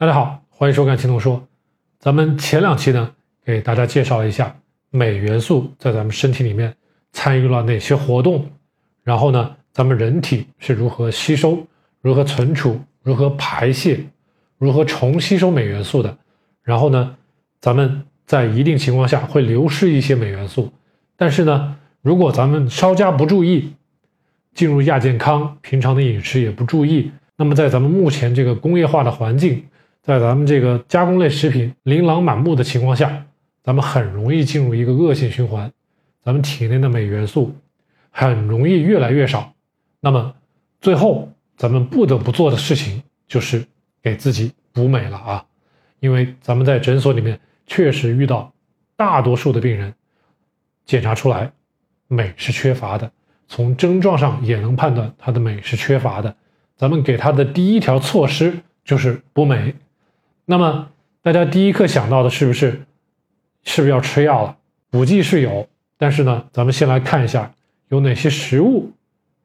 大家好，欢迎收看青铜说。咱们前两期呢，给大家介绍了一下镁元素在咱们身体里面参与了哪些活动，然后呢，咱们人体是如何吸收、如何存储、如何排泄、如何重吸收镁元素的。然后呢，咱们在一定情况下会流失一些镁元素，但是呢，如果咱们稍加不注意，进入亚健康，平常的饮食也不注意，那么在咱们目前这个工业化的环境。在咱们这个加工类食品琳琅满目的情况下，咱们很容易进入一个恶性循环，咱们体内的镁元素很容易越来越少。那么最后咱们不得不做的事情就是给自己补镁了啊！因为咱们在诊所里面确实遇到大多数的病人检查出来镁是缺乏的，从症状上也能判断他的镁是缺乏的。咱们给他的第一条措施就是补镁。那么大家第一刻想到的是不是，是不是要吃药了？补剂是有，但是呢，咱们先来看一下有哪些食物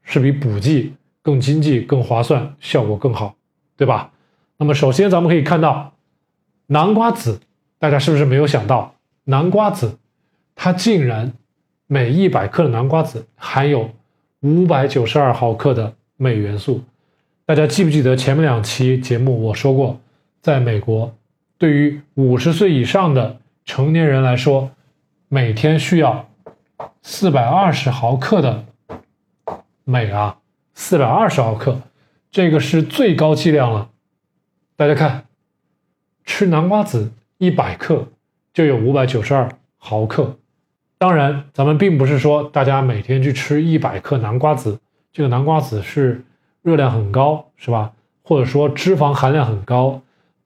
是比补剂更经济、更划算、效果更好，对吧？那么首先咱们可以看到南瓜子，大家是不是没有想到南瓜子，它竟然每一百克的南瓜子含有五百九十二毫克的镁元素？大家记不记得前面两期节目我说过？在美国，对于五十岁以上的成年人来说，每天需要四百二十毫克的镁啊，四百二十毫克，这个是最高剂量了。大家看，吃南瓜子一百克就有五百九十二毫克。当然，咱们并不是说大家每天去吃一百克南瓜子，这个南瓜子是热量很高，是吧？或者说脂肪含量很高。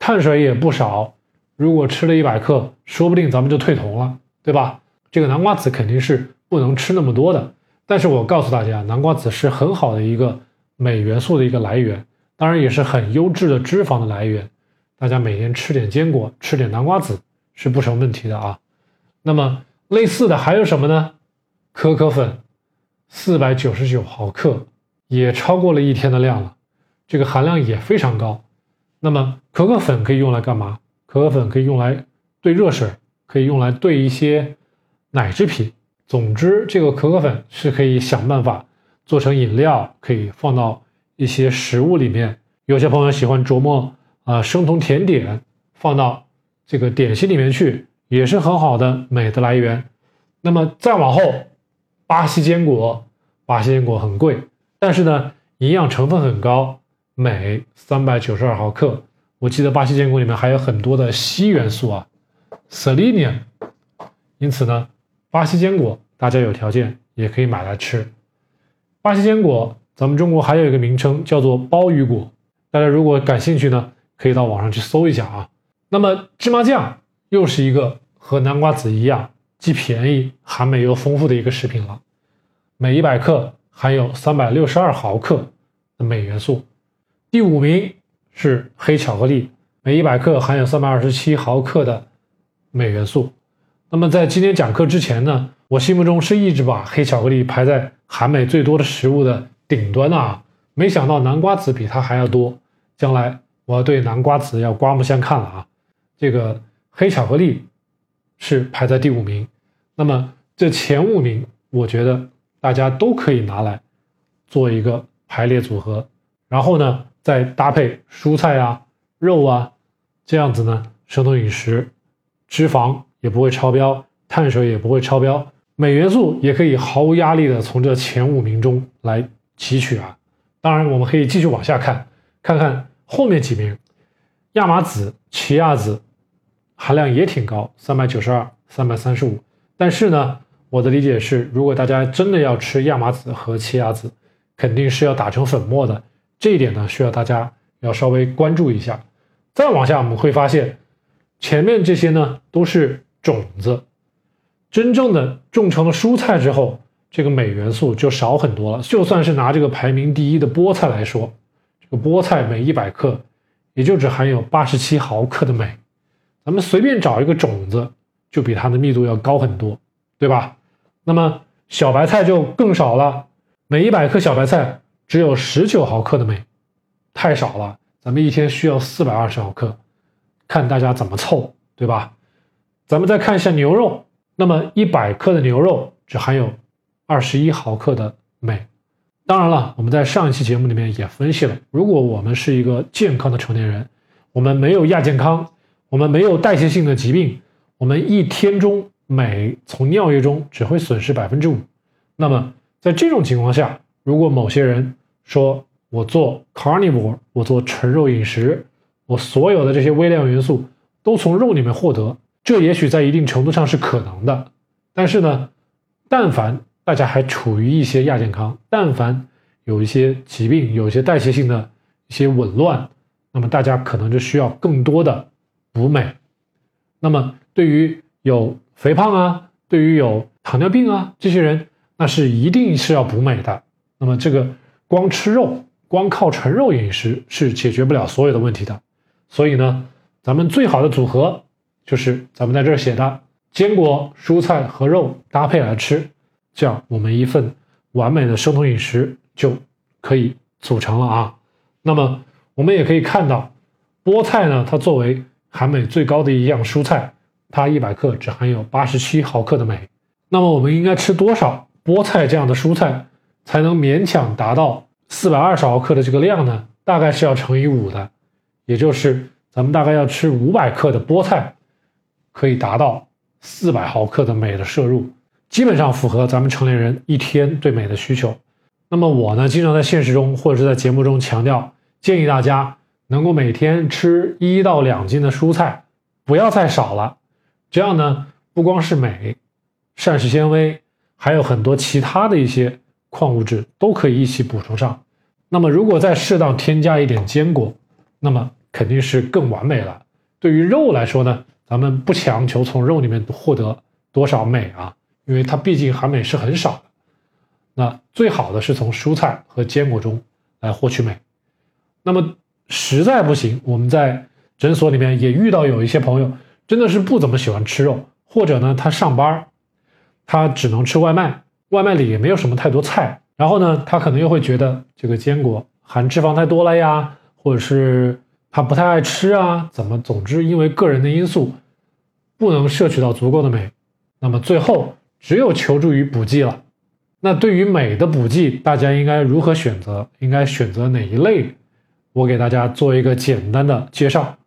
碳水也不少，如果吃了一百克，说不定咱们就退酮了，对吧？这个南瓜子肯定是不能吃那么多的。但是我告诉大家，南瓜子是很好的一个镁元素的一个来源，当然也是很优质的脂肪的来源。大家每天吃点坚果，吃点南瓜子是不成问题的啊。那么类似的还有什么呢？可可粉，四百九十九毫克，也超过了一天的量了，这个含量也非常高。那么可可粉可以用来干嘛？可可粉可以用来兑热水，可以用来兑一些奶制品。总之，这个可可粉是可以想办法做成饮料，可以放到一些食物里面。有些朋友喜欢琢磨啊，生酮甜点放到这个点心里面去，也是很好的镁的来源。那么再往后，巴西坚果，巴西坚果很贵，但是呢，营养成分很高。镁三百九十二毫克，我记得巴西坚果里面还有很多的硒元素啊，selenium。因此呢，巴西坚果大家有条件也可以买来吃。巴西坚果，咱们中国还有一个名称叫做鲍鱼果，大家如果感兴趣呢，可以到网上去搜一下啊。那么芝麻酱又是一个和南瓜子一样，既便宜含镁又丰富的一个食品了，每一百克含有三百六十二毫克的镁元素。第五名是黑巧克力，每一百克含有三百二十七毫克的镁元素。那么在今天讲课之前呢，我心目中是一直把黑巧克力排在含镁最多的食物的顶端的啊。没想到南瓜子比它还要多，将来我要对南瓜子要刮目相看了啊。这个黑巧克力是排在第五名，那么这前五名，我觉得大家都可以拿来做一个排列组合，然后呢。再搭配蔬菜啊、肉啊，这样子呢，生酮饮食，脂肪也不会超标，碳水也不会超标，镁元素也可以毫无压力的从这前五名中来汲取啊。当然，我们可以继续往下看，看看后面几名，亚麻籽、奇亚籽含量也挺高，三百九十二、三百三十五。但是呢，我的理解是，如果大家真的要吃亚麻籽和奇亚籽，肯定是要打成粉末的。这一点呢，需要大家要稍微关注一下。再往下，我们会发现，前面这些呢都是种子，真正的种成了蔬菜之后，这个镁元素就少很多了。就算是拿这个排名第一的菠菜来说，这个菠菜每一百克也就只含有八十七毫克的镁。咱们随便找一个种子，就比它的密度要高很多，对吧？那么小白菜就更少了，每一百克小白菜。只有十九毫克的镁，太少了。咱们一天需要四百二十毫克。看大家怎么凑，对吧？咱们再看一下牛肉，那么一百克的牛肉只含有二十一毫克的镁。当然了，我们在上一期节目里面也分析了，如果我们是一个健康的成年人，我们没有亚健康，我们没有代谢性的疾病，我们一天中镁从尿液中只会损失百分之五。那么在这种情况下，如果某些人说我做 carnivore，我做纯肉饮食，我所有的这些微量元素都从肉里面获得，这也许在一定程度上是可能的。但是呢，但凡大家还处于一些亚健康，但凡有一些疾病，有一些代谢性的一些紊乱，那么大家可能就需要更多的补镁。那么对于有肥胖啊，对于有糖尿病啊这些人，那是一定是要补镁的。那么这个光吃肉，光靠纯肉饮食是解决不了所有的问题的。所以呢，咱们最好的组合就是咱们在这儿写的坚果、蔬菜和肉搭配来吃。这样，我们一份完美的生酮饮食就可以组成了啊。那么，我们也可以看到，菠菜呢，它作为含镁最高的一样蔬菜，它一百克只含有八十七毫克的镁。那么，我们应该吃多少菠菜这样的蔬菜，才能勉强达到四百二十毫克的这个量呢？大概是要乘以五的，也就是咱们大概要吃五百克的菠菜，可以达到四百毫克的镁的摄入。基本上符合咱们成年人一天对镁的需求。那么我呢，经常在现实中或者是在节目中强调，建议大家能够每天吃一到两斤的蔬菜，不要再少了。这样呢，不光是镁、膳食纤维，还有很多其他的一些矿物质都可以一起补充上。那么如果再适当添加一点坚果，那么肯定是更完美了。对于肉来说呢，咱们不强求从肉里面获得多少镁啊。因为它毕竟含镁是很少的，那最好的是从蔬菜和坚果中来获取镁。那么实在不行，我们在诊所里面也遇到有一些朋友真的是不怎么喜欢吃肉，或者呢他上班他只能吃外卖，外卖里也没有什么太多菜，然后呢他可能又会觉得这个坚果含脂肪太多了呀，或者是他不太爱吃啊，怎么总之因为个人的因素不能摄取到足够的镁，那么最后。只有求助于补剂了。那对于镁的补剂，大家应该如何选择？应该选择哪一类？我给大家做一个简单的介绍。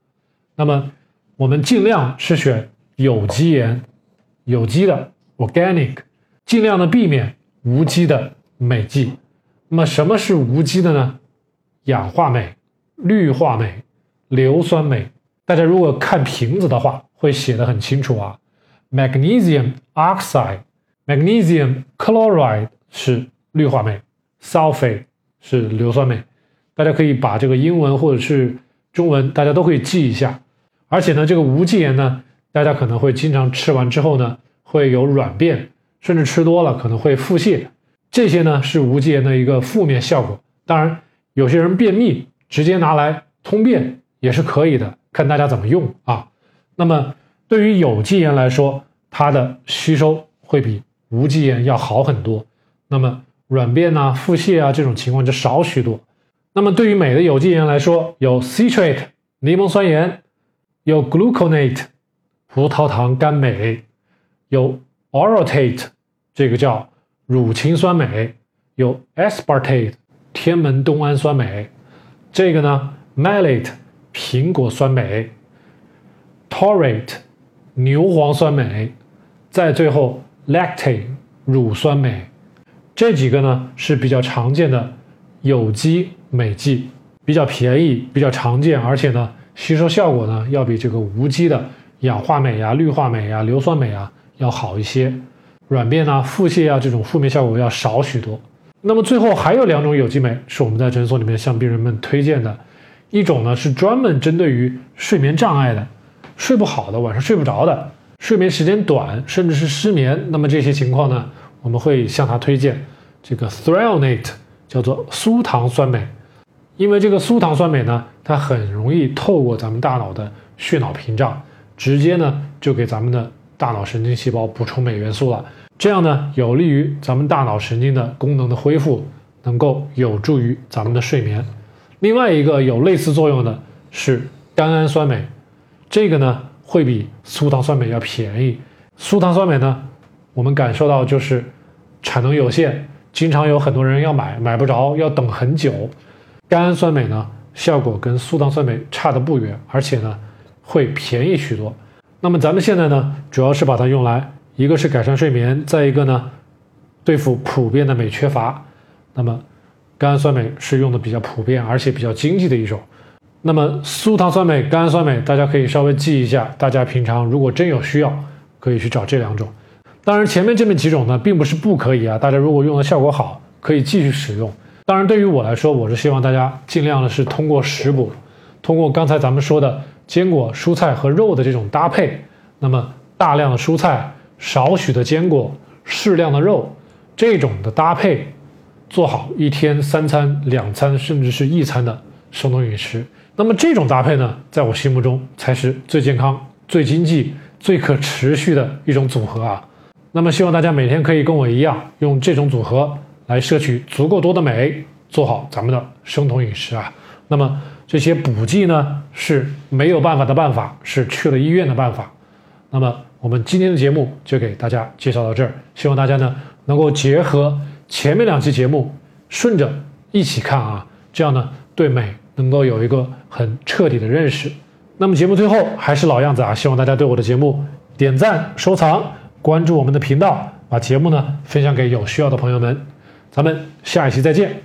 那么，我们尽量是选有机盐、有机的 （organic），尽量的避免无机的镁剂。那么，什么是无机的呢？氧化镁、氯化镁、硫酸镁。大家如果看瓶子的话，会写的很清楚啊。Magnesium oxide、Magnesium chloride 是氯化镁，Sulfate 是硫酸镁。大家可以把这个英文或者是中文，大家都可以记一下。而且呢，这个无机盐呢，大家可能会经常吃完之后呢，会有软便，甚至吃多了可能会腹泻。这些呢是无机盐的一个负面效果。当然，有些人便秘，直接拿来通便也是可以的，看大家怎么用啊。那么。对于有机盐来说，它的吸收会比无机盐要好很多。那么软便啊、腹泻啊这种情况就少许多。那么对于镁的有机盐来说，有 citrate 柠檬酸盐，有 gluconate 葡萄糖苷镁，有 orotate 这个叫乳氰酸镁，有 aspartate 天门冬氨酸镁，这个呢 malate 苹果酸镁，taurate。牛磺酸镁，在最后 lactate 乳酸镁，这几个呢是比较常见的有机镁剂，比较便宜，比较常见，而且呢吸收效果呢要比这个无机的氧化镁呀、氯化镁呀、硫酸镁啊要好一些，软便啊、腹泻啊这种负面效果要少许多。那么最后还有两种有机镁是我们在诊所里面向病人们推荐的，一种呢是专门针对于睡眠障碍的。睡不好的，晚上睡不着的，睡眠时间短，甚至是失眠，那么这些情况呢，我们会向他推荐这个 threonate，叫做苏糖酸镁，因为这个苏糖酸镁呢，它很容易透过咱们大脑的血脑屏障，直接呢就给咱们的大脑神经细胞补充镁元素了，这样呢有利于咱们大脑神经的功能的恢复，能够有助于咱们的睡眠。另外一个有类似作用的是甘氨酸镁。这个呢会比苏糖酸镁要便宜。苏糖酸镁呢，我们感受到就是产能有限，经常有很多人要买，买不着，要等很久。甘氨酸镁呢，效果跟苏糖酸镁差的不远，而且呢会便宜许多。那么咱们现在呢，主要是把它用来，一个是改善睡眠，再一个呢，对付普遍的镁缺乏。那么，甘氨酸镁是用的比较普遍，而且比较经济的一种。那么，苏糖酸镁、甘氨酸镁，大家可以稍微记一下。大家平常如果真有需要，可以去找这两种。当然，前面这么几种呢，并不是不可以啊。大家如果用的效果好，可以继续使用。当然，对于我来说，我是希望大家尽量的是通过食补，通过刚才咱们说的。坚果、蔬菜和肉的这种搭配，那么大量的蔬菜、少许的坚果、适量的肉，这种的搭配，做好一天三餐、两餐甚至是一餐的生酮饮食，那么这种搭配呢，在我心目中才是最健康、最经济、最可持续的一种组合啊。那么希望大家每天可以跟我一样，用这种组合来摄取足够多的镁，做好咱们的生酮饮食啊。那么。这些补剂呢是没有办法的办法，是去了医院的办法。那么我们今天的节目就给大家介绍到这儿，希望大家呢能够结合前面两期节目，顺着一起看啊，这样呢对美能够有一个很彻底的认识。那么节目最后还是老样子啊，希望大家对我的节目点赞、收藏、关注我们的频道，把节目呢分享给有需要的朋友们。咱们下一期再见。